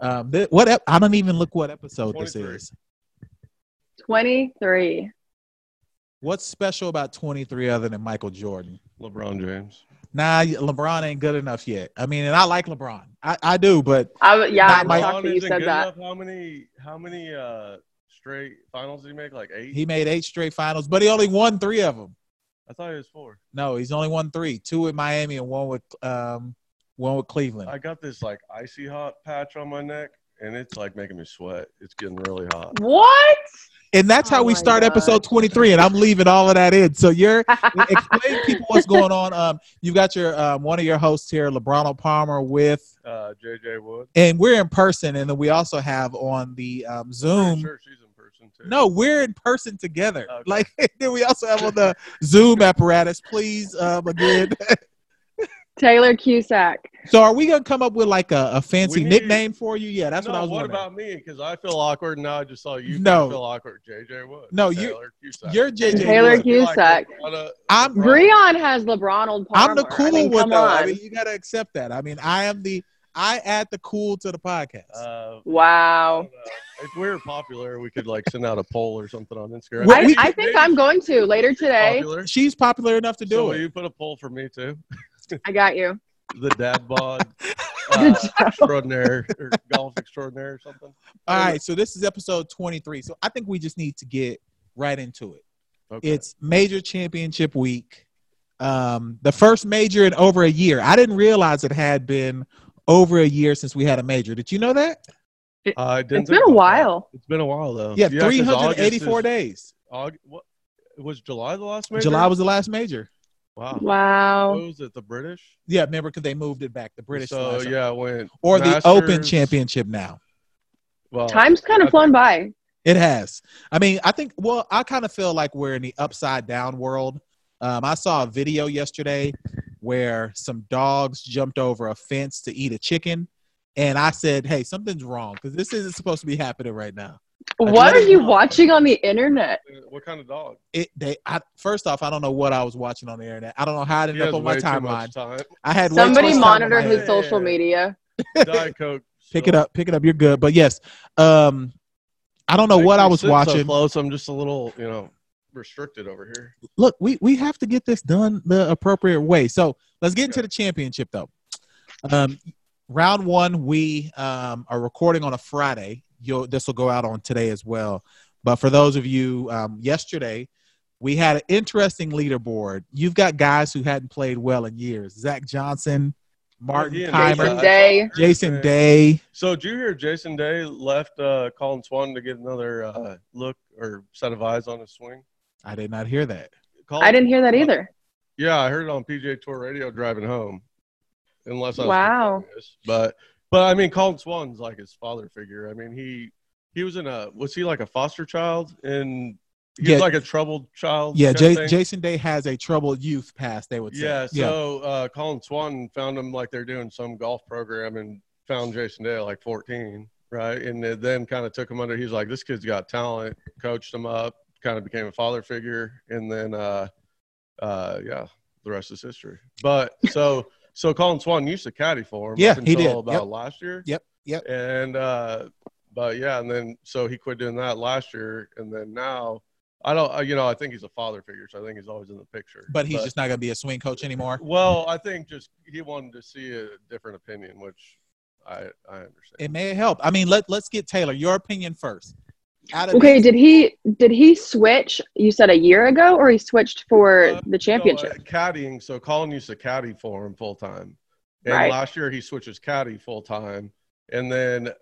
Um, th- what ep- I don't even look what episode this is. 23. What's special about 23 other than Michael Jordan? LeBron James. Nah, LeBron ain't good enough yet. I mean, and I like LeBron. I, I do, but I, w- yeah, I'm my- shocked that you said that. enough. How many? How many uh, straight finals did he make? Like eight. he made eight straight finals, but he only won three of them. I thought he was four. No, he's only won three. Two with Miami and one with um one with Cleveland. I got this like icy hot patch on my neck, and it's like making me sweat. It's getting really hot. What? And that's how Oh we start God. episode 23. And I'm leaving all of that in. So you're explain people what's going on. Um, you've got your um, one of your hosts here, Breon Palmer, with, Uh, JJ Wood. and we're in person, and then we also have on the um, Pretty Zoom. Sure, she's in person too. No, we're in person together. Okay. Like then we also have on the Zoom apparatus. Please, um, again. Taylor Cusack. So are we gonna come up with like a, a fancy need- nickname for you? Yeah, that's no, what I was What wondering. about me? Because I feel awkward, and now I just saw you No. feel awkward. JJ Wood. No, you- Taylor Cusack. You're JJ. Taylor Wood. Cusack. Like LeBron- I'm- Breon has LeBron old I'm the cool I mean, one come though. on. I mean, you gotta accept that. I mean, I am the I add the cool to the podcast. Uh, wow. If we were popular, we could like send out a poll or something on Instagram. Well, I, I think I'm going to later today. popular. She's popular enough to do so will it. you put a poll for me too? I got you. The dad bod uh, extraordinaire or golf extraordinaire or something. All right, so this is episode 23. So I think we just need to get right into it. Okay. It's major championship week. Um, the first major in over a year. I didn't realize it had been over a year since we had a major. Did you know that? I didn't It's think been a while. that. It's been a while though. Yeah, 'cause August 384 is- days. Aug- what, was July the last major? July was the last major. Wow. Wow. What was it? The British? Yeah, remember because they moved it back. The British. So last- yeah, it went Or the Open Championship now. Well, Time's kind of I- flown by. It has. I mean, I think. Well, I kind of feel like we're in the upside down world. Um, I saw a video yesterday where some dogs jumped over a fence to eat a chicken, and I said, "Hey, something's wrong because this isn't supposed to be happening right now." What are you know. watching on the internet? What kind of dog? It. They. I, first off, I don't know what I was watching on the internet. I don't know how it He ended up on my timeline. time. I had Somebody much time on monitor his head. social media. Diet Coke. Pick it up. Pick it up. You're good. But yes, um, I don't know what I was So watching. close, I'm just a little, you know, restricted over here. look, we we have to get this done the appropriate way. So let's get into the championship though. Um, round one, we um, are recording on a Friday. You'll this will go out on today as well. But for those of you, um, yesterday we had an interesting leaderboard. You've got guys who hadn't played well in years: Zach Johnson, Martin Yeah, Kaymer, Jason Day. Jason Day. So did you hear Jason Day left uh, Colin Swatton to get another uh, look or set of eyes on his swing? I did not hear that. Colin, I didn't hear that either. Yeah, I heard it on PGA Tour Radio driving home. Unless I was Wow. recording but but I mean, Colin Swatton's like his father figure. I mean, he he was in a was he like a foster child and he Yeah. was like a troubled child? Yeah, J- Jason Day has a troubled youth past. They would say. Yeah, so uh, Colin Swan found him like they're doing some golf program and found Jason Day at like 14, right? And then kind of took him under. He's like, this kid's got talent. Coached him up, kind of became a father figure, and then, uh, uh, yeah, the rest is history. But so, so Colin Swatton used to caddy for him. Yeah, he did. About Yep. last year. Yep, yep. And uh, but yeah, and then so he quit doing that last year, and then now. I don't, you know, I think he's a father figure, so I think he's always in the picture. but he's just not going to be a swing coach anymore. Well, I think just he wanted to see a different opinion, which I I understand. It may help. I mean, let let's get Taylor. Your opinion first. Out Okay, these- did he did he switch? You said a year ago, or he switched for Uh, the championship? So, uh, caddying. So Colin used to caddy for him full time, and Right. last year he switches caddy full time, and then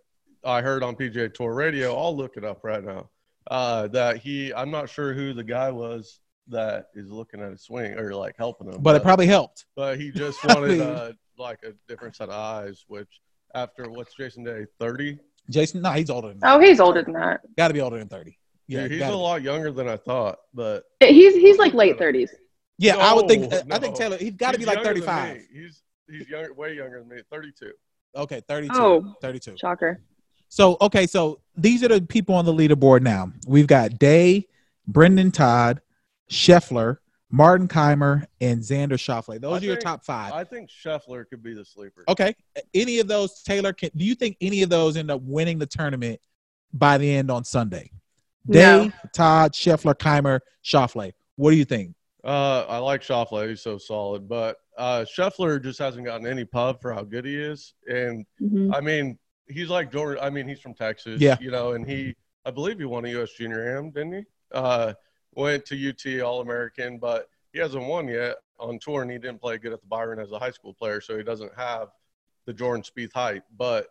I heard on PGA Tour Radio. I'll look it up right now. Uh, that he, I'm not sure who the guy was that is looking at his swing or like helping him, but it probably helped. but he just I wanted mean- uh, like a different set of eyes. Which after what's Jason Day thirty? Jason, no, he's older than that. Oh, he's older than that. Got to be older than thirty. Yeah, Yeah, he's a be. lot younger than I thought, but He's he's like late thirties. Yeah, I would think. No, I think. Taylor. He's got to be like thirty-five. He's he's younger, way younger than me. Thirty-two. Okay, 32. Oh. 32. Shocker. So, okay, so these are the people on the leaderboard now. We've got Day, Brendan Todd, Scheffler, Martin Kaymer, and Xander Schauffele. Those I are your think- top five. I think Scheffler could be the sleeper. okay. Any of those, Taylor? Can, do you think any of those end up winning the tournament by the end on Sunday? No. Day, Todd, Scheffler, Kaymer, Schauffele. What do you think? Uh, I like Schauffele. He's so solid, but uh, Scheffler just hasn't gotten any pub for how good he is. And Mhm. I mean, he's like Jordan. I mean, he's from Texas, Yeah. you know, and he, I believe he won a U.S. Junior Am, didn't he? Uh, went to UT All American, but he hasn't won yet on tour, and he didn't play good at the Byron as a high school player, so he doesn't have the Jordan Spieth height. But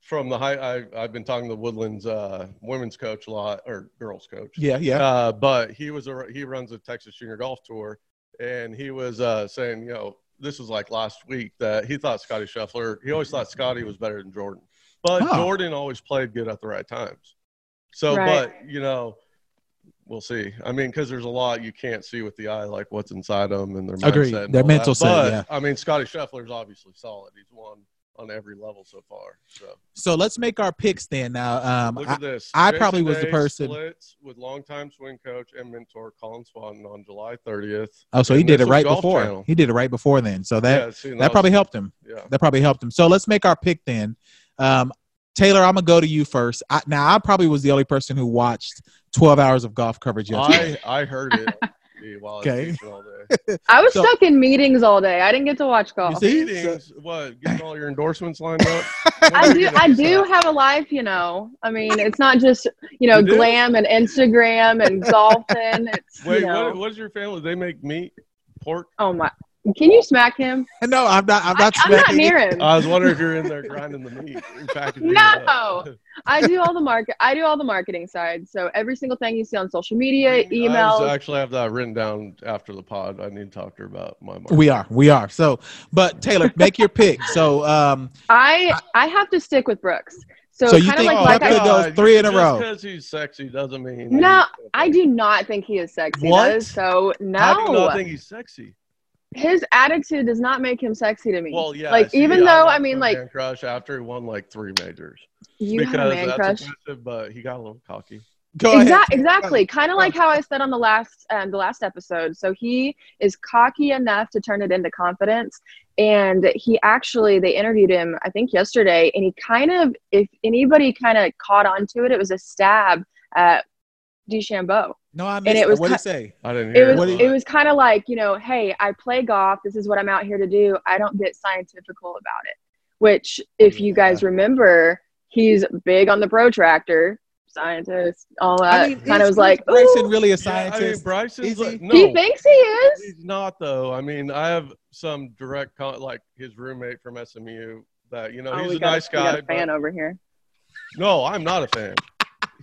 from the height, I, I've been talking to Woodlands uh, women's coach a lot, or girls coach. Yeah, yeah. Uh, but he was a he runs a Texas Junior Golf Tour, and he was uh, saying, you know, this was like last week that he thought Scotty Scheffler. He always thought Scotty was better than Jordan, but Huh. Jordan always played good at the right times. So, Right. but you know, we'll see. I mean, because there's a lot you can't see with the eye, like what's inside them and their mindset. Agreed. and Their mental set, But, yeah. I mean, Scotty Scheffler is obviously solid. He's won on every level so far. So So let's make our picks then. Now, um, Look I- at this. I probably was the person- Splits with longtime swing coach and mentor Colin Swatton on July 30th. oh, so he did it right before. Channel. He did it right before then. So that yeah, see, that probably helped him. Yeah. That probably helped him. So let's make our pick then. Um, Taylor, I'm gonna go to you first. I, now, I probably was the only person who watched 12 hours of golf coverage yesterday. I, I heard it while Okay. I was all day. I was So- stuck in meetings all day. I didn't get to watch golf. see? Meetings, what? Getting all your endorsements lined up? I do. I do have. have a life, you know. I mean, it's not just you know You glam and Instagram and golfing. It's Wait, you know. what, what is your family? They make meat, pork? Oh my! Can you smack him? no, I'm not. I'm not. I, am not near it. him. I was wondering if you're in there grinding the meat. and packaging it No. I do all the market. I do all the marketing side. So every single thing you see on social media, email. I actually have that written down after the pod. I need to talk to her about my market. We are. We are. So, but Taylor, make your pick. So, um, I I have to stick with Brooks. So, So you kind of think like like Buckley I, goes three in a row? Just because he's sexy doesn't mean. No, I do not think he is sexy. What? That is so How do you not think he's sexy? His attitude does not make him sexy to me. Well, yeah. Like, see, even though, got I mean, like- man crush after he won like three majors you had a man that's crush. but he got a little cocky. go ahead. Exactly, exactly. Kind of like how I said on the last um, the last episode. So he is cocky enough to turn it into confidence, and he actually they interviewed him I think yesterday, and he kind of if anybody kind of caught on to it, it was a stab at DeChambeau. No, I missed it it. was What did ki- he say? I didn't It was What do you- it was kind of like you know, hey, I play golf. This is what I'm out here to do. I don't get scientifical about it. Which, if you mm, guys remember, he's big on the protractor, scientist, all that. I mean, kind of was like, is Bryson "Ooh." really a Yeah, I mean, scientist? Bryson's Is he? like, no, He thinks he is. he's not though. I mean, I have some direct con- like his roommate from SMU that you know Oh, he's a got nice we got guy. a fan but- over here. no, I'm not a fan.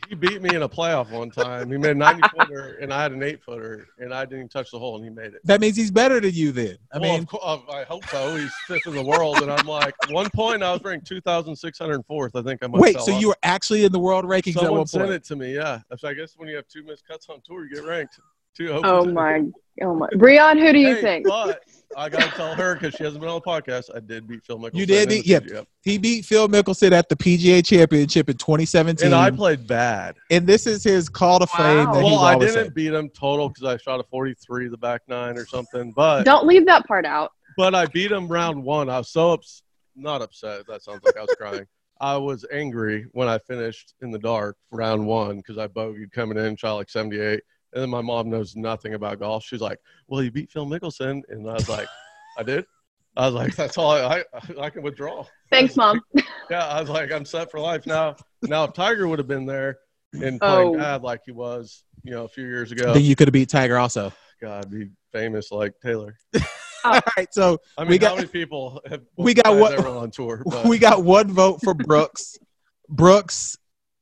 He beat me in a playoff one time. He made a 90 footer and I had an eight footer and I didn't even touch the hole and he made it. that means he's better than you. Then I well, mean, course, I hope so. He's fifth in the world, and I'm like, one point I was ranked 2,604th. I think I might. wait. So you were actually in the world rankings at Someone one sent point? it to me. Yeah, so I guess when you have two missed cuts on tour, you get ranked. Two. open Oh my, oh my, Breon, who do you Hey, think? But I gotta tell her because she hasn't been on the podcast. I did beat Phil Mickelson. You did in beat- the yeah. He beat Phil Mickelson at the PGA Championship in 2017, and I played bad. and this is his call to fame. Wow. That Well, I didn't said. beat him total because I shot a 43 the back nine or something. But Don't leave that part out. but I beat him round one. I was so ups- not upset. That sounds like I was crying. I was angry when I finished in the dark round one because I bogeyed coming in, shot like 78. And then my mom knows nothing about golf. She's like, "Well, you beat Phil Mickelson," and I was like, "I did." I was like, "That's all I I, I can withdraw." Thanks, mom. Yeah, I was like, "I'm set for life now." Now, if Tiger would have been there and playing Oh. bad like he was, you know, a few years ago, Then you could have beat Tiger also. God, be famous like Taylor. All right, so I mean, We got- how many people have we got besides what- on tour? But we got one vote for Brooks. Brooks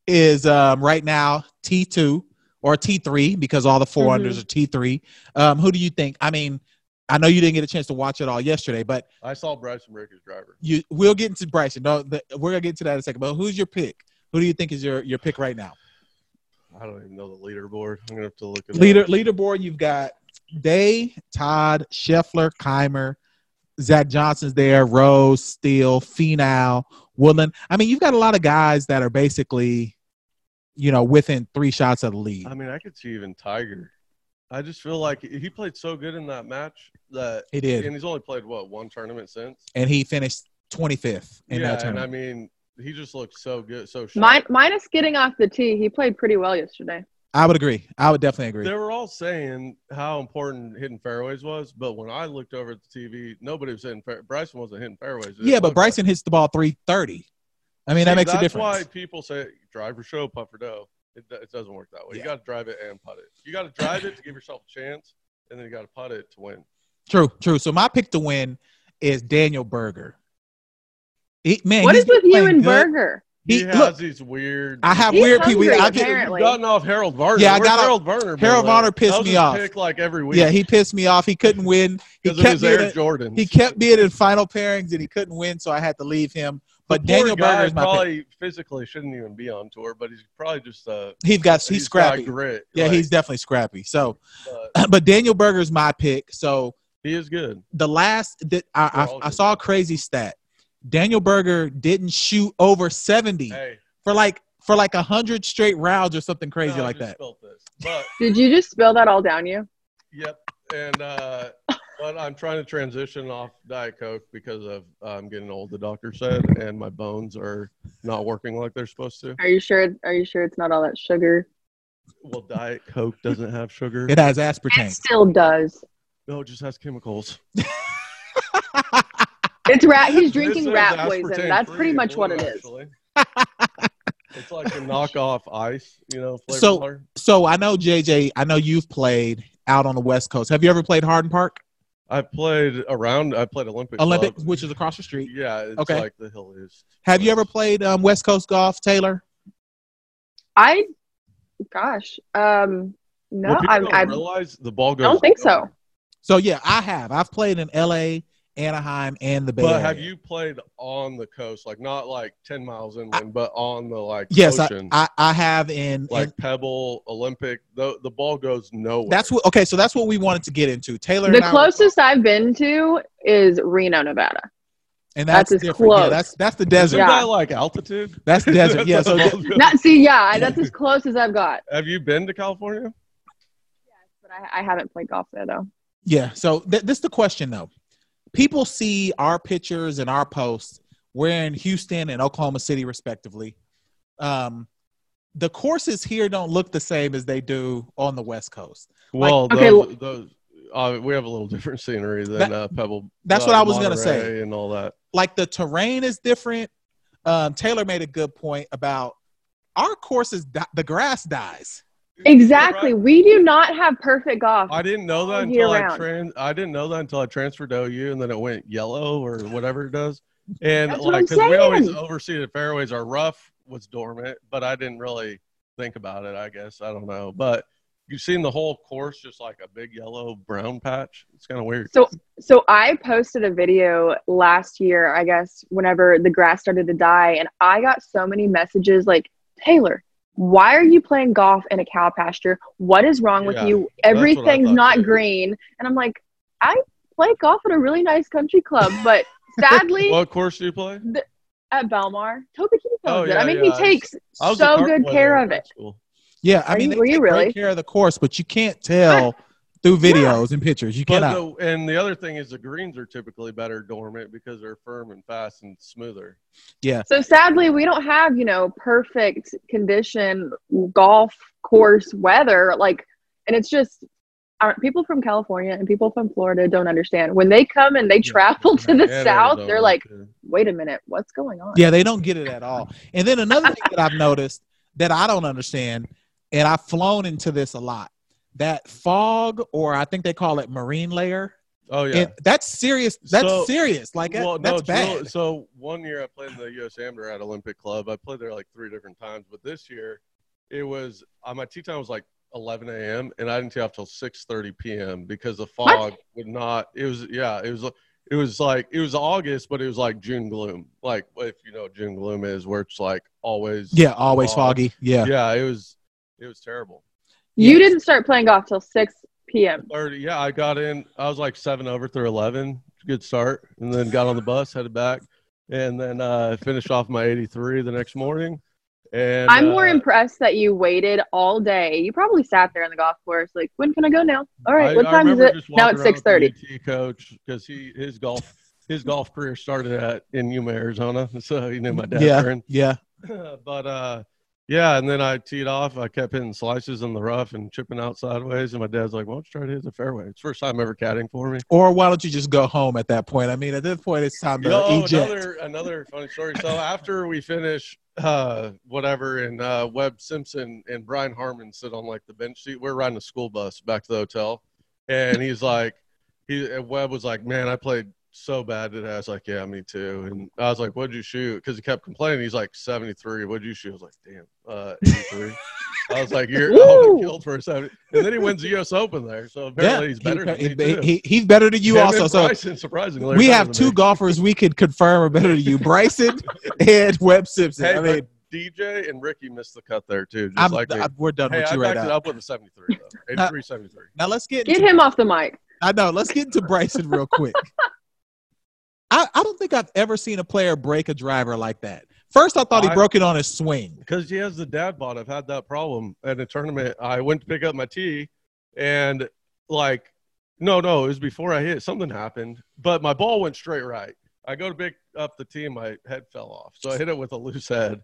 is um, right now T two or T three because all the 4 Mhm. unders are T three. Um, who do you think? I mean, I know you didn't get a chance to watch it all yesterday, but I saw Bryson break his driver. you we'll get into Bryson. No, the, we're gonna get into that in a second. But who's your pick? Who do you think is your your pick right now? I don't even know the leaderboard. I'm gonna have to look at Leader leaderboard. You've got Day, Todd, Scheffler, Kaymer, Zach Johnson's there, Rose, Steele, Finau, Woodland. I mean, you've got a lot of guys that are basically, you know, within three shots of the lead. I mean, I could see even Tiger. I just feel like he played so good in that match that, He did, and he's only played what one tournament since. and he finished 25th in yeah, that and I mean, he just looked so good, so sharp. Min- minus getting off the tee, he played pretty well yesterday. I would agree. I would definitely agree. They were all saying how important hitting fairways was, but when I looked over at the TV, nobody was hitting. Fair- Bryson wasn't hitting fairways. It yeah, but looked Bryson hits the ball 330. I mean, like- that See, makes a difference. that's why people say drive for show, putt for dough. It, it doesn't work that way. Yeah. You got to drive it and putt it. You got to drive it to give yourself a chance, and then you got to putt it to win. True, true. So my pick to win is Daniel Berger. He, man, what he's is with you and good. Burger? He, He, has look, these weird. I have weird people. I get, apparently. You've gotten off Harold Varner. Yeah, I got Harold Varner. Harold lately? Varner pissed That was me his off. Pick like every week. yeah, he pissed me off. He couldn't win. He because of kept his being Air in, Jordans. he kept being in final pairings and he couldn't win, so I had to leave him. But The Daniel Berger is my pick. probably physically shouldn't even be on tour, but he's probably just uh He's got he's, he's got scrappy. grit. Yeah, like, he's definitely scrappy. So, but but Daniel Berger's my pick. So he is good. the last that I, I, I saw a crazy stat. Daniel Berger didn't shoot over 70 Hey, for like for like a hundred straight rounds or something crazy no, I like just that. Spilled this. But Did you just spill that all down you? yep, and uh, but I'm trying to transition off Diet Coke because of uh, I'm getting old. The doctor said, and my bones are not working like they're supposed to. Are you sure? Are you sure it's not all that sugar? Well, Diet Coke doesn't have sugar. It has It aspartame. still does. No, it just has chemicals. It's rat. He's drinking says rat poison. That's pretty much what it is. it's like a knockoff ice, you know, flavor So- water. so I know JJ. I know you've played out on the West Coast. Have you ever played Harding Park I played around. I played Olympic. Olympic, Club. which is across the street? Yeah, it's Okay. like the hilliest. Have you ever played um, West Coast golf, Taylor? I, gosh, um, no, What people I, don't I realize the ball goes. I don't think so. So yeah, I have. I've played in L.A., Anaheim, and the Bay But Area. have you played on the coast, like not like ten miles inland, but on the like Yes, I, ocean, I, I have in, like in- Pebble, Olympic? The the ball goes nowhere. That's what. Okay, so that's what we wanted to get into. Taylor. The and were- closest I've been to is Reno, Nevada. and that's, that's as different. Yeah, close. that's that's the desert. Yeah. that like altitude? That's the desert. Yeah. So The th- Not see, yeah, that's as close as I've got. have you been to California? Yes, but I, I haven't played golf there though. yeah. So th- this is the question though. People see our pictures and our posts. We're in Houston and Oklahoma City, respectively. Um, the courses here don't look the same as they do on the West Coast. Well, okay, those, those uh, we have a little different scenery than That- uh, Pebble. that's uh, what I was gonna say. And all that. like the terrain is different. Um, Taylor made a good point about our courses. The grass dies. Exactly. We do not have perfect golf. I didn't know that until I trans. I didn't know that until I transferred to OU, and then it went yellow or whatever it does. And That's like, because we always saying. overseeded fairways, our rough was dormant, but I didn't really think about it. I guess I don't know, but you've seen the whole course just like a big yellow brown patch. It's kind of weird. So so I posted a video last year, I guess, whenever the grass started to die, and I got so many messages like, Taylor, why are you playing golf in a cow pasture? What is wrong with Yeah, you? Everything's not too. green. And I'm like, I play golf at a really nice country club, but sadly what course do you play? at Belmar, Toby Keith Oh, owns it. I mean, yeah, he takes I was a so good player care of it. school. Yeah, I Are mean, you- they were you take great really? care of the course, but you can't tell through videos and pictures. You But cannot. the, and the other thing is the greens are typically better dormant because they're firm and fast and smoother. Yeah. So sadly, we don't have, you know, perfect condition golf course weather. Like, and it's just uh, people from California and people from Florida don't understand. When they come and they travel to the And south, they're like, wait a minute, what's going on? Yeah, they don't get it at all. And then another thing that I've noticed that I don't understand, and I've flown into this a lot, that fog, or I think they call it marine layer. Oh yeah. And that's serious. That's So- serious. Like that- well, no, that's it's bad. real- so one year I played in the U.S. Amateur at Olympic Club. I played there like three different times, but this year it was uh, my tee time was like 11 a.m. and I didn't tee off till 6:30 p.m. because the What? fog would not. It was yeah, it was it was like it was August, but it was like June gloom. Like if you know what June gloom is, where it's like always yeah, always fog. foggy. Yeah. Yeah, it was it was terrible. You Yes. didn't start playing golf till 6 p.m. 30 yeah i got in i was like seven over through 11 good start and then got on the bus headed back and then uh finished off my 83 the next morning And I'm more uh, impressed that you waited all day. You probably sat there on the golf course, like, when can I go now? All right, I- what time is it? Now walking it's around six thirty. with the UT coach because he his golf his golf career started at in Yuma, Arizona, so he knew my dad. yeah, friend. yeah. but uh, yeah, and then I teed off. I kept hitting slices in the rough and chipping out sideways, and my dad's like, "Why don't you try to hit the fairway?" It's first time ever caddying for me. Or why don't you just go home at that point? I mean, at this point, it's time to know, eject. another another funny story. So after we finish uh whatever and uh Webb Simpson and Brian Harman sit on like the bench seat. We're riding a school bus back to the hotel. And he's like he Webb was like, Man, I played so bad today. I was like, Yeah, me too. And I was like, What'd you shoot? Because he kept complaining. He's like 73. What'd you shoot? I was like, Damn, uh 83. I was like, You're I killed for a 70. And then he wins the US Open there. So apparently he's better he, than he- too. he- he's better than you Him also. and So surprisingly, we have two me. golfers we could confirm are better than you, Bryson and Webb Simpson. Hey, I mean, DJ and Ricky missed the cut there too. Just I'm, like me. I'm- we're done hey, with I you backed right it now. up with a 73 though. 83, 73. Now let's get Get into, him off the mic. I know. Let's get into Bryson real quick. I, I don't think I've ever seen a player break a driver like that. First, I thought he I- broke it on his swing. Because he has the dad bod. I've had that problem at a tournament. I went to pick up my tee, and like, no, no, it was before I hit. Something happened, but my ball went straight right. I go to pick up the tee, and my head fell off. So I hit it with a loose head.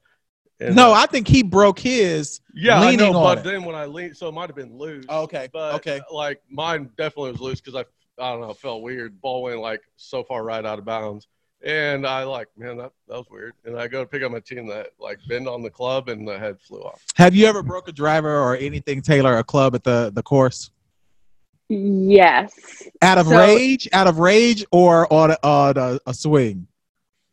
And, No, I think he broke his. yeah, I know. But it. then when I leaned, so it might have been loose. Oh, okay, But okay. like mine definitely was loose because I I don't know, it felt weird. Ball went like so far right out of bounds. And I like, man, that, that was weird. And I go to pick up my team that like bend on the club and the head flew off. Have you ever broke a driver or anything, Taylor, a club at the the course? Yes. Out of So- rage, out of rage, or on on a, a swing?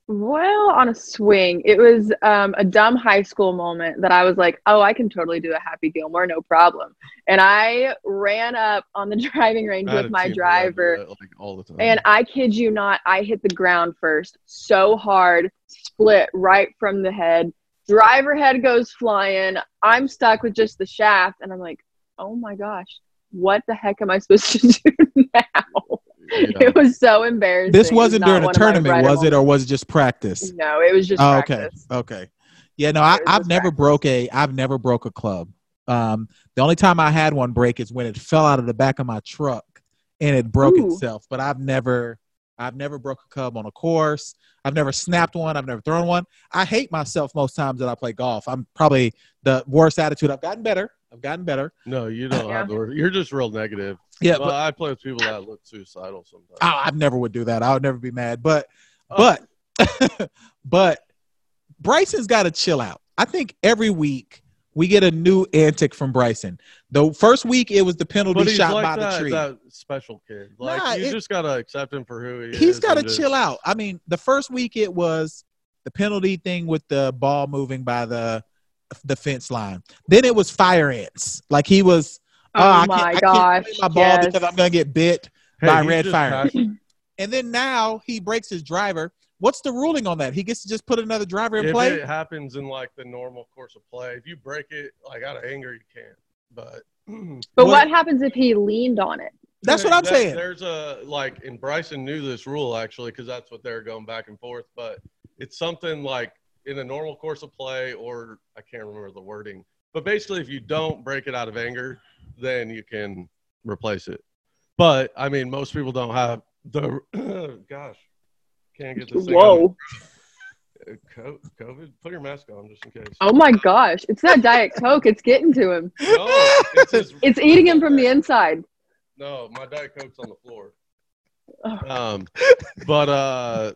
Well, on a swing, it was um, a dumb high school moment that I was like, "Oh, I can totally do a Happy Gilmore, no problem." And I ran up on the driving range with my team where I do driver, that, like all the time. and I kid you not, I hit the ground first so hard, split right from the head. Driver head goes flying. I'm stuck with just the shaft, and I'm like, "Oh my gosh, what the heck am I supposed to do now?" Yeah. It was so embarrassing. This was wasn't during a one of my tournament, was it, or was it just practice? No, it was just Oh, okay, practice. okay. Yeah, no, I, I've never practice. broke a. I've never broke a club. Um, the only time I had one break is when it fell out of the back of my truck and it broke Ooh. itself. But I've never, I've never broke a club on a course. I've never snapped one. I've never thrown one. I hate myself most times that I play golf. I'm probably the worst attitude. I've gotten better. I've gotten better. no, you don't Yeah. have the word. You're just real negative. Yeah, well, but I play with people that look suicidal sometimes. I, I never would do that. I would never be mad. But Oh, but but Bryson's got to chill out. I think every week we get a new antic from Bryson. The first week it was the penalty he's shot like by that, the tree. that special kid. Like Nah, you it- just gotta accept him for who he is. He's got to and just- chill out. I mean, the first week it was the penalty thing with the ball moving by the the fence line. Then it was fire ants. Like he was. Oh, "Oh, I my can't, I gosh! can't my ball yes. because I'm gonna get bit. Hey, by red fire. And then now he breaks his driver. What's the ruling on that? He gets to just put another driver in if play. it happens in like the normal course of play, if you break it like out of anger, you can't. But But Was- what happens if he leaned on it? That's what I'm That- saying. There's a like, and Bryson knew this rule actually because that's what they're going back and forth. But it's something like in a normal course of play, or I can't remember the wording. But basically, if you don't break it out of anger, then you can replace it. But I mean, most people don't have the. gosh, can't get this. Whoa! COVID. Put your mask on just in case. Oh my gosh! It's that Diet Coke. It's getting to him. No, it's, his- It's eating him from the inside. No, my diet coke's on the floor. Oh. Um, but uh,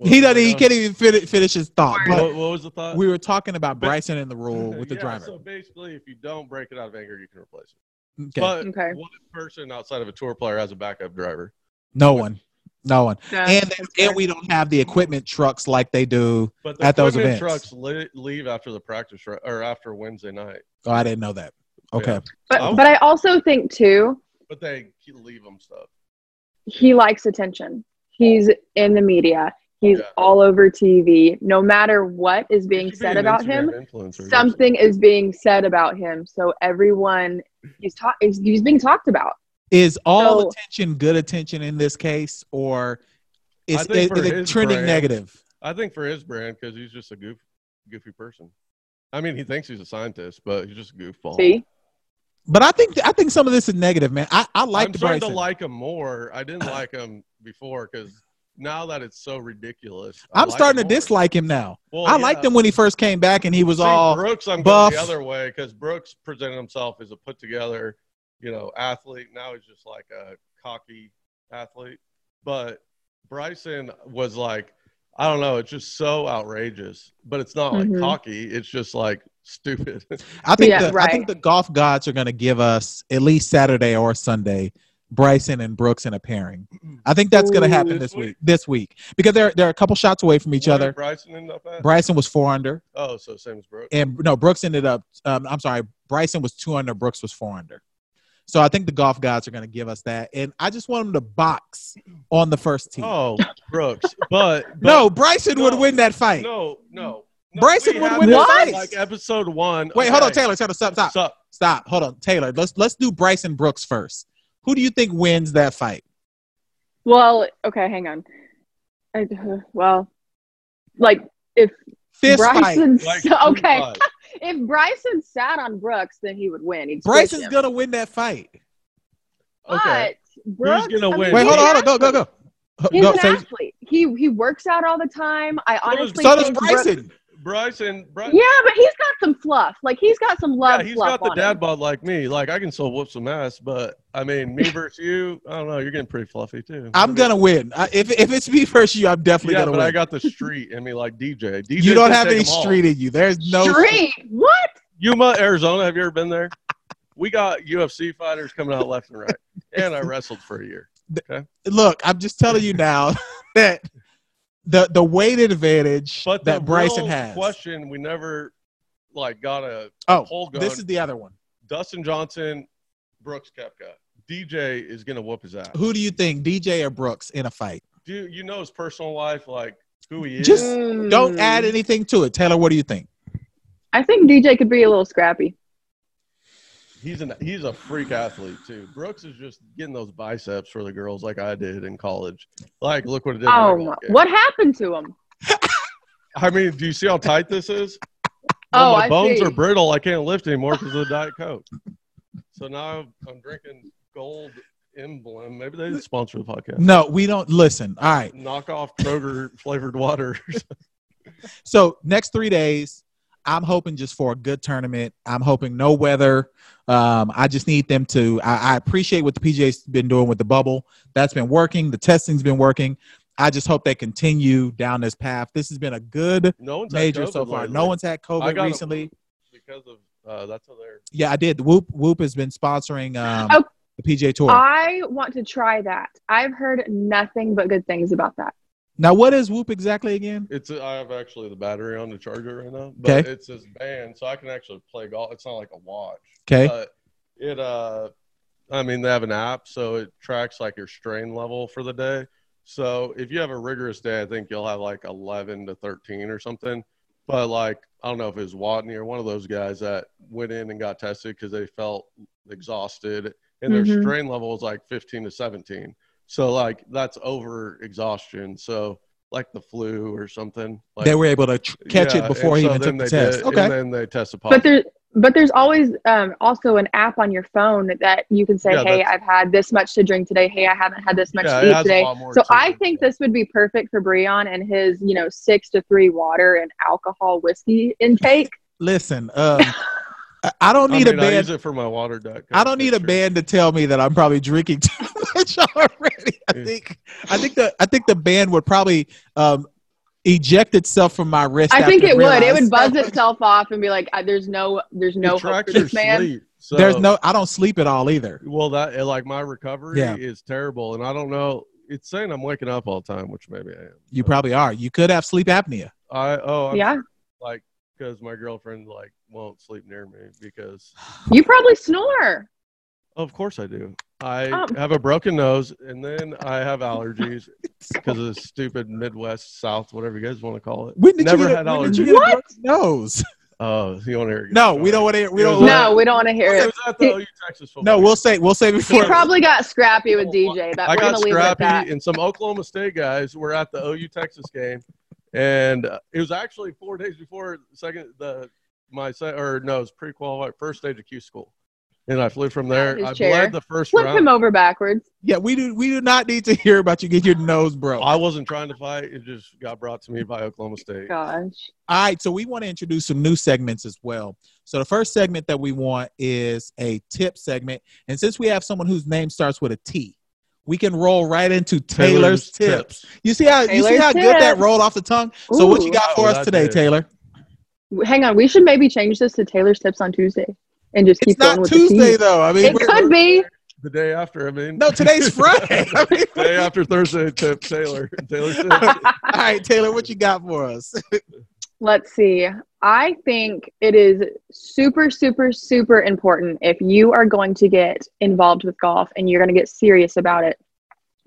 what he doesn't. I He on? can't even finish, finish his thought. But What, what was the thought? we were talking about Bryson and the rule with the Yeah, driver. So basically, if you don't break it out of anger, you can replace it. Okay. But Okay. what person outside of a tour player has a backup driver? no one. No one. Yeah, And that's and we don't have the equipment trucks like they do. But the At those equipment events. trucks li- leave after the practice ri- or after Wednesday night. Oh, I didn't know that. Okay. Yeah. but Oh. but I also think too, But they leave them stuff. he likes attention. He's in the media. He's Yeah. all over TV. No matter what is being He should be said about him, Instagram influencer. something is being said about him. So everyone he's ta- he's, he's being talked about. Is all So- attention good attention in this case, or is, I is, is it trending brand- negative? I think for his brand because he's just a goof. goofy person. I mean, he thinks he's a scientist, but he's just a goofball. See, But I think I think some of this is negative, man. I, I like I'm starting Bryson. to like him more. I didn't like him before because now that it's so ridiculous, I I'm like starting to more. dislike him now. Well, I yeah. liked him when he first came back and he was See, all Brooks. I'm buff. going the other way because Brooks presented himself as a put together, you know, athlete. Now he's just like a cocky athlete. But Bryson was like, I don't know, it's just so outrageous. But it's not like Mhm. cocky. It's just like stupid. I think Yeah, the, I think the golf gods are going to give us at least Saturday or Sunday Bryson and Brooks in a pairing. I think that's going to happen This this week. This week because they're they're a couple shots away from each What other. Bryson end up at? Bryson was four under, oh, so same as Brooks. and no Brooks ended up. Um, I'm sorry, Bryson was two under. Brooks was four under. So I think the golf gods are going to give us that, and I just want them to box on the first team. Oh, Brooks. But, but no, Bryson would win that fight. no, no. no Bryson would win this the fight. Like episode one. Wait, hold on, Okay. Taylor. Taylor, stop, stop, Sup? stop. Hold on, Taylor. Let's let's do Bryson Brooks first. Who do you think wins that fight? well, okay, hang on. I, well, like if Fist fight. Bryson, Like, okay, if Bryson sat on Brooks, then he would win. He'd Bryson's gonna win that fight. Okay. But Brooks, gonna I mean, win? Wait, hold on, hold on, go, go, go. He's Go, an athlete. He he works out all the time. I So does- honestly so does think Brooks- Bryson. Bryson, Bryson. Yeah, but he's got some fluff. Like he's got some love Yeah, he's fluff got the dad him. bod like me. Like I can still whoop some ass, but I mean, me versus you, I don't know. You're getting pretty fluffy too. I'm gonna win. I, if if it's me versus you, I'm definitely Yeah, gonna but win. I got the street in me like DJ. DJ you don't have take any 'em all. street in you. There's no Street. What? Yuma, Arizona. Have you ever been there? We got UFC fighters coming out left and right, and I wrestled for a year. Okay? Look, I'm just telling you now that the the weighted advantage But the that Bryson real has. question we never like got a oh, hold going. this is the other one. Dustin Johnson, Brooks Koepka. DJ is gonna whoop his ass. Who do you think, DJ or Brooks, in a fight? Do you, you know his personal life, like who he is? Just don't add anything to it. Taylor, what do you think? I think DJ could be a little scrappy. He's an he's a freak athlete too. Brooks is just getting those biceps for the girls like I did in college. Like, look what it did. Oh, my my- game. what happened to him? I mean, do you see how tight this is? Oh, my I bones see. are brittle. I can't lift anymore because of the diet coke. So now I'm drinking Gold Emblem. Maybe they sponsor the podcast. No, we don't listen. All right. Knock off Kroger flavored water. So next three days, I'm hoping just for a good tournament. I'm hoping no weather. Um, I just need them to. I, I appreciate what the PGA's been doing with the bubble. That's been working. The testing's been working. I just hope they continue down this path. This has been a good no one's major so far. lately No one's had COVID recently. because of uh, that's how they're. Yeah, I did. Whoop Whoop has been sponsoring um, Oh. the PGA Tour. I want to try that. I've heard nothing but good things about that. Now, what is Whoop exactly again? It's I have actually the battery on the charger right now, but Okay. it's this band, so I can actually play golf. It's not like a watch. Okay. But it uh, I mean they have an app, so it tracks like your strain level for the day. So if you have a rigorous day, I think you'll have like 11 to 13 or something. But like I don't know if it was Watney or one of those guys that went in and got tested because they felt exhausted, and their Mhm. strain level was like 15 to 17. So like that's over exhaustion. So like the flu or something. Like, they were able to tr- catch yeah, it before he so even then took the they test. did- okay. And then they tested But positive. there, but there's always um, also an app on your phone that you can say, Yeah, "Hey, I've had this much to drink today. Hey, I haven't had this much Yeah, to eat today." So I think this would be perfect for Breon and his, you know, six to three water and alcohol whiskey intake. Listen, um, I- I don't I need mean, a I band. use it for my water duck. I don't need a band to tell me that I'm probably drinking too much already. I think I think the I think the band would probably um, eject itself from my wrist. I think it would. It would buzz itself off and be like, "Uh, "There's no, there's no it hope for this man." sleep. So, There's no. I don't sleep at all either. Well, that like my recovery Yeah. is terrible, and I don't know. It's saying I'm waking up all the time, which maybe I am. You probably are. You could have sleep apnea. I oh I'm Yeah, like because my girlfriend like won't sleep near me because you probably snore. of course I do. I Oh. have a broken nose, and then I have allergies because of the stupid Midwest South, whatever you guys want to call it. When did Never you get had a, when did allergies. you get a What? broken nose? Oh, you want to hear? a No, we don't want to. We It don't. No, we don't want to hear It it. was at the OU Texas football. No, we'll say we'll say before. He before. probably got scrappy with DJ. That I we're got gonna leave it at that. scrappy, and some Oklahoma State guys were at the OU Texas game, and uh, it was actually four days before second the my se- or no, it was pre-qualified first stage of Q school, and I flew from there. his I chair. bled the first Flip round. him over backwards. Yeah, we do. We do not need to hear about you getting your nose broke. I wasn't trying to fight; it just got brought to me by Oklahoma State. Gosh. All right, so we want to introduce some new segments as well. So the first segment that we want is a tip segment, and since we have someone whose name starts with a T, we can roll right into Taylor's, tips. You see how you see Taylor's how good that rolled off the tongue. So what you got for Oh, us today, did. Taylor? Hang on. We should maybe change this to Taylor's tips on Tuesday and just keep It's not with Tuesday the though. I mean, It we're- could be. The day after, I mean. no, today's Friday. I mean, day after Thursday, tip Taylor. Taylor all right, Taylor, what you got for us? Let's see. I think it is super, super, super important if you are going to get involved with golf and you're going to get serious about it.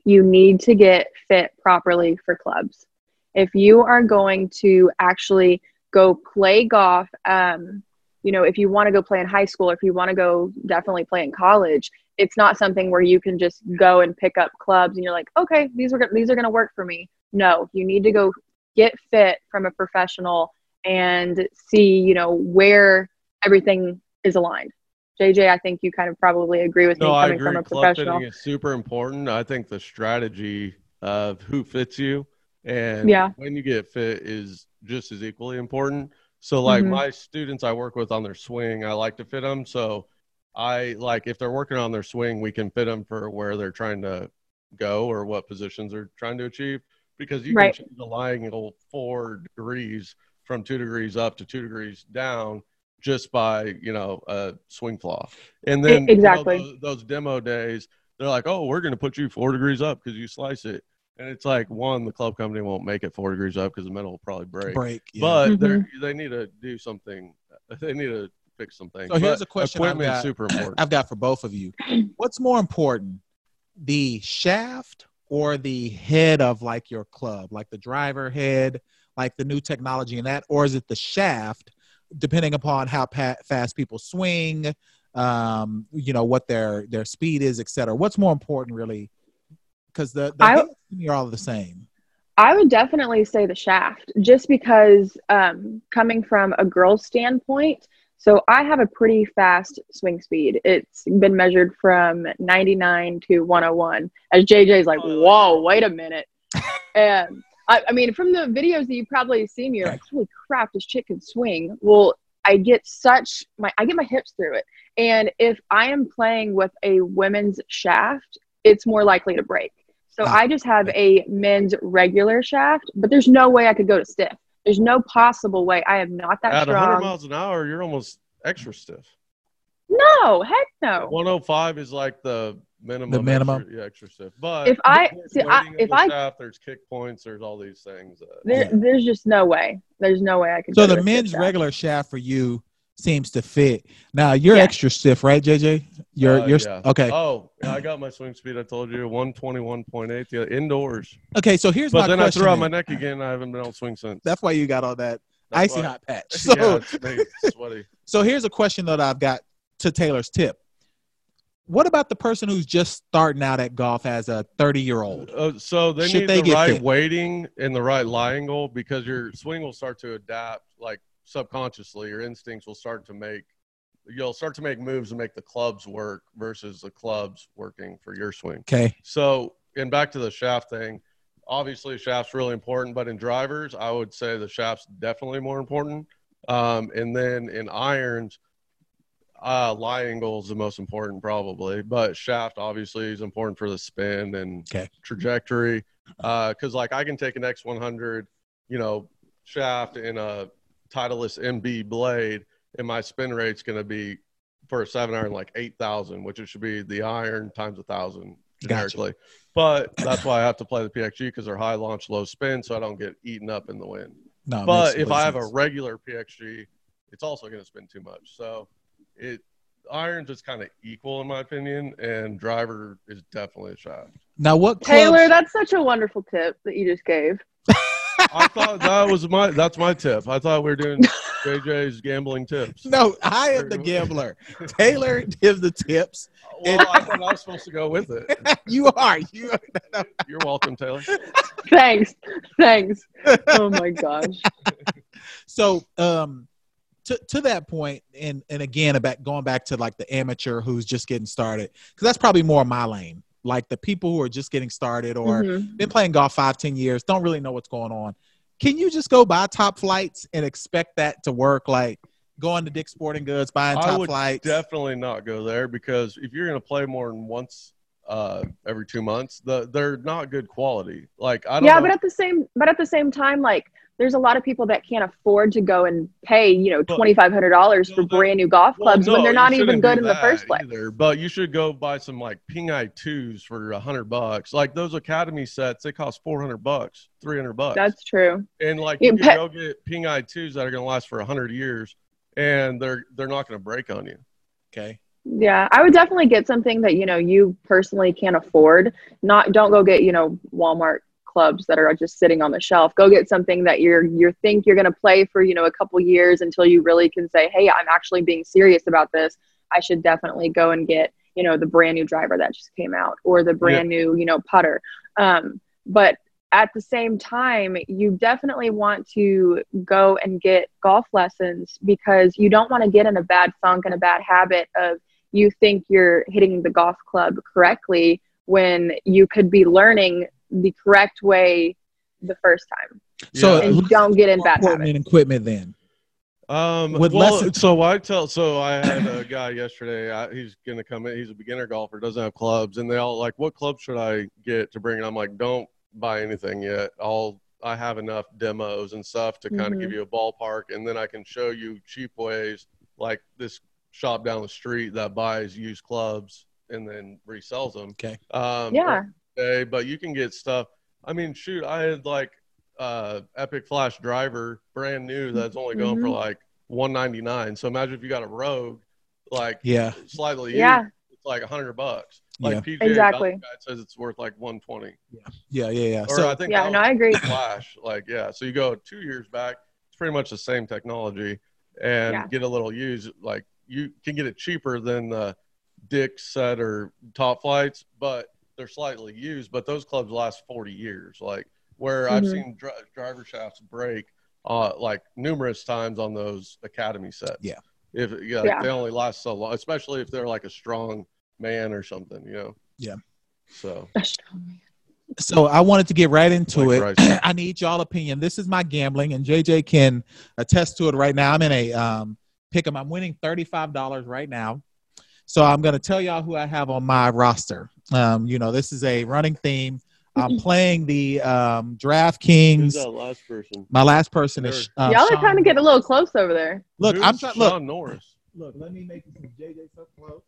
You need to get fit properly for clubs. If you are going to actually go play golf, um, you know, if you want to go play in high school, if you want to go definitely play in college, it's not something where you can just go and pick up clubs and you're like, okay, these are these are going to work for me. No, you need to go get fit from a professional and see, you know, where everything is aligned. JJ, I think you kind of probably agree with no, me I coming from a Club professional. fitting is super important. I think the strategy of who fits you and Yeah. when you get fit is just as equally important. So, like Mhm. my students I work with on their swing, I like to fit them. So, I like if they're working on their swing, we can fit them for where they're trying to go or what positions they're trying to achieve because you Right. can change the lying angle four degrees from two degrees up to two degrees down just by you know a swing flaw and then you know, exactly. those, those demo days they're like oh we're going to put you four degrees up because you slice it and it's like one the club company won't make it four degrees up because the metal will probably break, Break. yeah. but Mhm. they're need to do something they need to fix some things So here's But a question I've is got. super important I've got for both of you. What's more important, the shaft or the head of like your club, like the driver head, like the new technology in that, or is it the shaft, depending upon how pa- fast people swing, um, you know what their their speed is, et cetera. What's more important, really? Because the, the I- heads to me are all the same. I would definitely say the shaft, just because um, coming from a girl's standpoint, so I have a pretty fast swing speed. It's been measured from 99 to 101. As JJ's like, Oh, whoa, wait a minute. and I, I mean, from the videos that you probably seen, you're like, holy crap, this chick can swing. Well, I get such my I get my hips through it, and if I am playing with a women's shaft, it's more likely to break. So Ah, I just have a men's regular shaft, but there's no way I could go to stiff. There's no possible way. I am not that at 100 strong. miles an hour you're almost extra stiff No, heck no. 105 is like the minimum The minimum? extra, yeah, extra stiff but If I- there's see, I- if the I- shaft, there's kick points there's all these things that, There, Yeah. There's just no way. There's no way I could. So go the a men's stiff shaft. regular shaft for you seems to fit. Now you're Yeah. extra stiff, right, JJ? You're Uh, you're yeah. okay. Oh, I got my swing speed. I told you, one twenty one point eight. Yeah, indoors. Okay, so here's But my then I question. threw out my neck again. I haven't been able to swing since. That's why you got all that That's icy why- hot patch. So, yeah, it's made sweaty. so here's a question that I've got to Taylor's tip. What about the person who's just starting out at golf as a 30 year old? Uh, so they Should need they the get right fit? weighting and the right lie angle because your swing will start to adapt, like subconsciously. Your instincts will start to make. You'll start to make moves and make the clubs work versus the clubs working for your swing. Okay. So, and back to the shaft thing, obviously shaft's really important, but in drivers, I would say the shaft's definitely more important. Um, and then in irons, uh, lie angle is the most important probably, but shaft obviously is important for the spin and Okay. trajectory. Uh, cause like I can take an X100, you know, shaft in a Titleist MB blade and my spin rate's going to be for a seven iron like 8,000, which it should be the iron times a thousand Gotcha. But that's why I have to play the PXG because they're high launch, low spin, so I don't get eaten up in the wind. No. but if I have a regular PXG, it's also going to spin too much. So it irons is kind of equal in my opinion, and driver is definitely a shaft. now what Taylor, that's such a wonderful tip that you just gave. I thought that was my that's my tip. I thought we were doing JJ's gambling tips. No, I am the gambler. Taylor gives the tips. Well, I thought I was supposed to go with it. You are. You are. no. You're welcome, Taylor. Thanks. Thanks. Oh my gosh. So, um, to to that point, and and again, about going back to like the amateur who's just getting started, because that's probably more my lane. Like the people who are just getting started or Mhm. been playing golf five, ten years, don't really know what's going on. Can you just go buy Top Flites and expect that to work? Like going to Dick's Sporting Goods, buying I top would flights. Definitely not go there because if you're going to play more than once uh, every two months, the, they're not good quality. Like I don't yeah know. but at the same but at the same time like there's a lot of people that can't afford to go and pay you know twenty five hundred dollars for brand new golf Well, clubs when they're not even good in the first place Either, but you should go buy some like Ping Eye twos for a hundred bucks. Like those Academy sets, they cost four hundred bucks, three hundred bucks. that's true and like Yeah, you can pe- go get Ping Eye twos that are going to last for a hundred years, and they're they're not going to break on you. okay. yeah i would definitely get something that you know you personally can't afford not don't go get you know walmart clubs that are just sitting on the shelf. Go get something that you're you think you're going to play for you know a couple years until you really can say hey i'm actually being serious about this. I should definitely go and get you know the brand new driver that just came out or the brand new you know putter. Um, but at the same time you definitely want to go and get golf lessons because you don't want to get in a bad funk and a bad habit of you think you're hitting the golf club correctly when you could be learning the correct way the first time So Yeah. and don't get in bad Equipment habits and equipment then. Um, With well, less- so I tell, so I had a guy yesterday. I, he's gonna come in. He's a beginner golfer, doesn't have clubs, and they all like, "What club should I get to bring?" And I'm like, "Don't buy anything yet. I'll I have enough demos and stuff to kind of Mhm. give you a ballpark, and then I can show you cheap ways, like this shop down the street that buys used clubs and then resells them. Okay. Um, yeah day, but you can get stuff. I mean, shoot, I had like uh Epic Flash driver, brand new, that's only going for Mhm. like one ninety nine. So imagine if you got a Rogue, like Yeah. slightly yeah used, it's like a hundred bucks. Like Yeah. PJ Exactly. Guy says it's worth like one twenty. Yeah. Yeah. Yeah. Or So I think yeah that no i agree Flash, like yeah. So you go two years back, it's pretty much the same technology, and Yeah. get a little used. Like you can get it cheaper than the Dick set or Top Flites, but they're slightly used. But those clubs last forty years. Like where I've Mhm. seen dri- driver shafts break, uh, like numerous times on those Academy sets. Yeah. If yeah, Yeah. they only last so long, especially if they're like a strong man or something, you know. Yeah. So so I wanted to get right into Like it. Bryce. I need y'all opinion. This is my gambling, and JJ can attest to it right now. I'm in a um, pick 'em. I'm winning $35 right now. So I'm going to tell y'all who I have on my roster. Um, you know, this is a running theme. I'm playing the um, who's DraftKings. that last person? My last person is uh, y'all are Sean- kind of getting a little close over there Look, Who's I'm trying. Look, Shaun Norris. look. Let me make this JJ so close.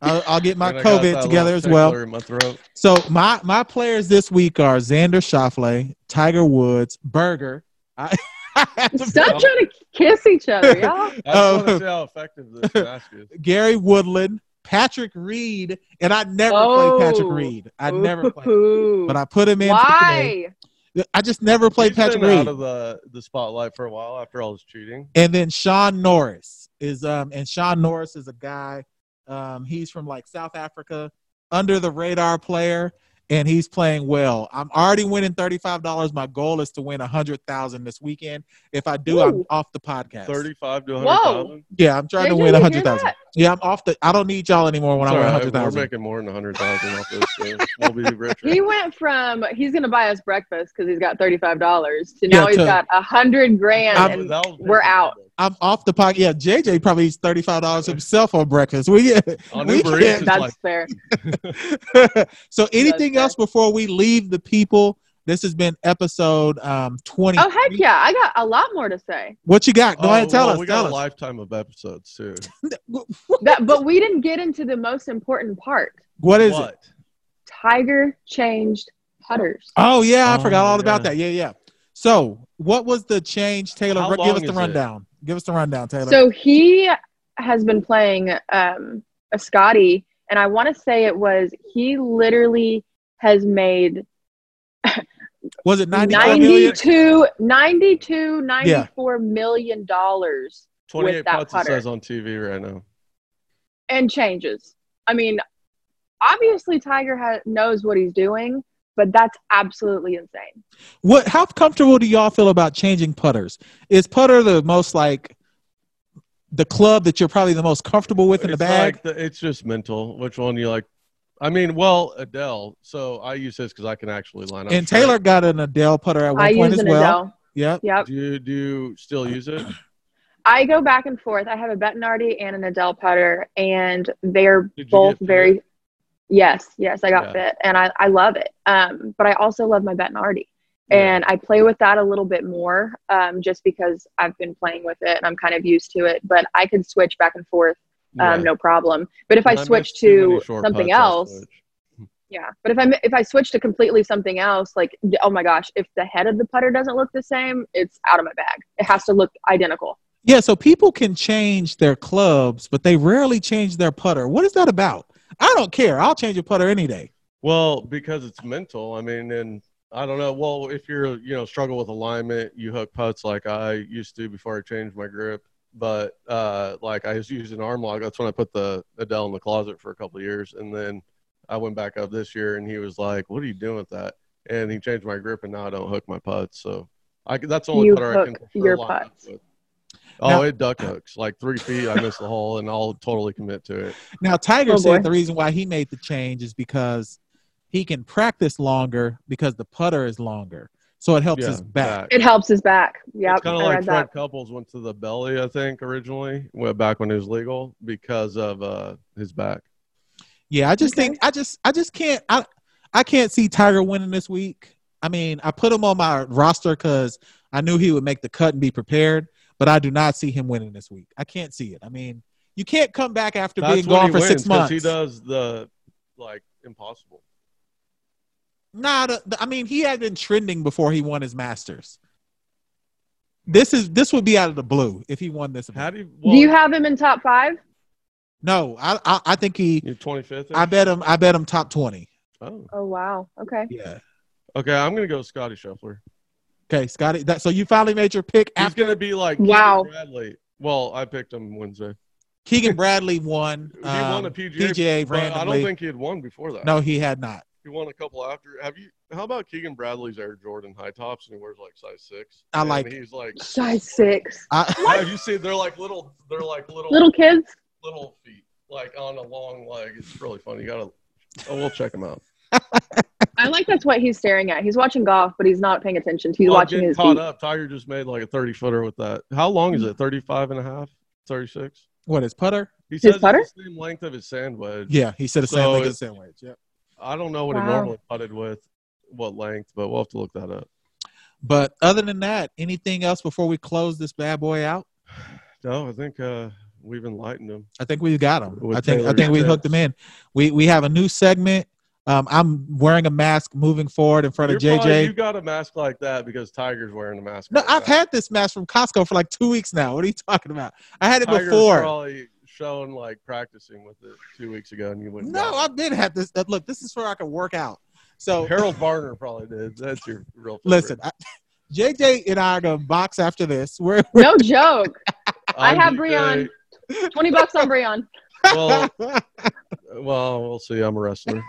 I'll, I'll get my And I got COVID that together as well. tickler In my throat. So my my players this week are Xander Schauffele, Tiger Woods, Berger. I, I have to stop trying to kiss each other y'all I just Oh. want to see how effective this mask is. Gary Woodland, Patrick Reed, and I never Oh. played Patrick Reed. I never played, but I put him in. why I just never played He's Patrick been Reed. out of the, the spotlight for a while after all his cheating. and then Shaun Norris is um and Shaun Norris is a guy um he's from like South Africa under the radar player and he's playing well. I'm already winning $35. My goal is to win a 100,000 this weekend. If I do, I'm off the podcast. Thirty-five to Whoa. hundred thousand. Yeah, I'm trying to win you hear 100,000. That? Yeah, I'm off the I don't need y'all anymore when I win We're making more than a hundred thousand off this. So we'll be richer. He went from he's gonna buy us breakfast because he's got thirty five dollars to now Yeah, he's to- got a hundred grand I'm- and we're out. I'm off the pocket. Yeah, JJ probably eats $35 himself on breakfast. We On we Uber Eats, can't- that's like fair. so anything fair. else before we leave the people? This has been episode um 20. Oh heck yeah, I got a lot more to say. What you got? Go Oh, ahead, tell well, us. We Tell got us. a lifetime of episodes too. That, but we didn't get into the most important part. What is it? Tiger changed putters. Oh yeah, I Oh, forgot all yeah. about that. Yeah, yeah. So, what was the change, Taylor? How Give long us the is it? rundown. Give us the rundown, Taylor. So he has been playing um, a Scotty, and I want to say it was he literally has made Was it 94 million? 92, 92 94 million dollars 28 with that it says on TV right now. and changes. I mean, obviously Tiger ha- knows what he's doing, but that's absolutely insane. What? How comfortable do y'all feel about changing putters? Is putter the most like the club that you're probably the most comfortable with in the bag? Like the, it's just mental. Which one you like? I mean, well, Edel. So I use this because I can actually line up. and straight. Taylor got an Edel putter at one I point use as well. Edel. Yep. Yep. Do you do you still use it? I go back and forth. I have a Bettinardi and an Edel putter, and they're both get fit? very. Yes, yes, I got Yeah. fit, and I, I love it. Um, but I also love my Bettinardi, Yeah. and I play with that a little bit more, um, just because I've been playing with it and I'm kind of used to it. But I could switch back and forth, um, Yeah. no problem. But if When I miss switch to something else. Yeah, but if I if I switch to completely something else, like oh my gosh, if the head of the putter doesn't look the same, it's out of my bag. It has to look identical. Yeah. So people can change their clubs, but they rarely change their putter. What is that about? I don't care. I'll change a putter any day. Well, because it's mental. I mean, and I don't know. Well, if you're, you know, struggle with alignment, you hook putts like I used to before I changed my grip. But uh, like I was using arm lock. That's when I put the Edel in the closet for a couple of years, and then I went back up this year, and he was like, "What are you doing with that?" And he changed my grip, and now I don't hook my putts. So I that's the only You putter I can hook your putts. with. Oh, Now- it duck hooks like three feet. I miss the hole, and I'll totally commit to it. Now, Tiger Oh, said boy. the reason why he made the change is because he can practice longer because the putter is longer. So it helps Yeah, his back. It helps his back. Yeah, kind of like Fred. Couples went to the belly, I think, originally, way back when it was legal because of uh, his back. Yeah, I just Okay. think I just I just can't I I can't see Tiger winning this week. I mean, I put him on my roster because I knew he would make the cut and be prepared, but I do not see him winning this week. I can't see it. I mean, you can't come back after being gone he for six months. He does the like impossible. Nah, the, the- I mean, he had been trending before he won his Masters. This is this would be out of the blue if he won this. event. How do you? Well, Do you have him in top five? No, I, I I think he. 25th. I bet him. I bet him top twenty. Oh, Oh wow. Okay. Yeah. okay. I'm gonna go Scottie Scheffler. Okay, Scottie. That, so you finally made your pick He's after gonna be like Wow. Keegan Bradley. Well, I picked him Wednesday. Keegan Bradley won. He won a um, PGA. PGA but I don't think he had won before that. No, he had not. He won a couple after. Have you? How about Keegan Bradley's Air Jordan high tops and he wears like size six? I And like it. He's like. Size six. I, Have you seen? They're like little. They're like little Little kids. little feet, like on a long leg. It's really funny. You gotta. Oh, we'll check him out. I like that's what he's staring at. He's watching golf, but he's not paying attention. He's Well, watching his caught feet. up. Tiger just made like a 30 footer with that. How long is it? 35 and a half? 36? what is putter? He His says putter? it's the same length of his sand wedge. Yeah, he said the same So thing it- as sandwich. Yep. I don't know what he Wow. normally putted with, what length, but we'll have to look that up. But other than that, anything else before we close this bad boy out? No, I think uh, we've enlightened him. I think we've got him. With I think I think we hooked tips. him in. We we have a new segment. Um, I'm wearing a mask moving forward in front of You're probably- JJ. you got a mask like that because Tiger's wearing a mask. no, like I've that. had this mask from Costco for like two weeks now. What are you talking about? I had it Tiger's before. probably shown like practicing with it two weeks ago, and you wouldn't. No, know. I've been had this. uh, Look, this is where I can work out. So Harold Varner probably did. That's your real. Favorite. listen, I, JJ and I are gonna box after this. We're, No joke. I have DJ. Breon. Twenty bucks on Breon. Well, well, we'll see. I'm a wrestler.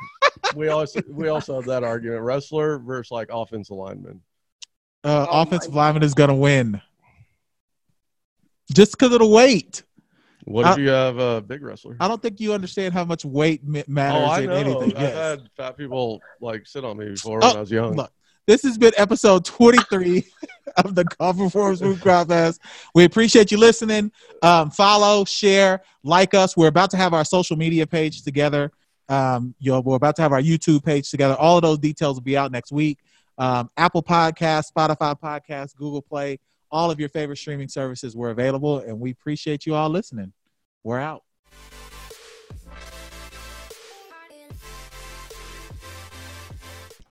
we also we also have that argument: wrestler versus like offensive lineman. uh, Oh offensive lineman is gonna win just because of the weight. What Uh, if you have a big wrestler? I don't think you understand how much weight ma- Oh, matters I in know. anything. I've Yes. had fat people like sit on me before Oh, when I was young. Look, this has been episode 23 of the Golf Performance Move Podcast. We appreciate you listening. Um, follow, share, like us. We're about to have our social media page together. Um, you know, we're about to have our YouTube page together. All of those details will be out next week. Um, Apple Podcast, Spotify Podcast, Google Play, all of your favorite streaming services were available, and we appreciate you all listening. We're out.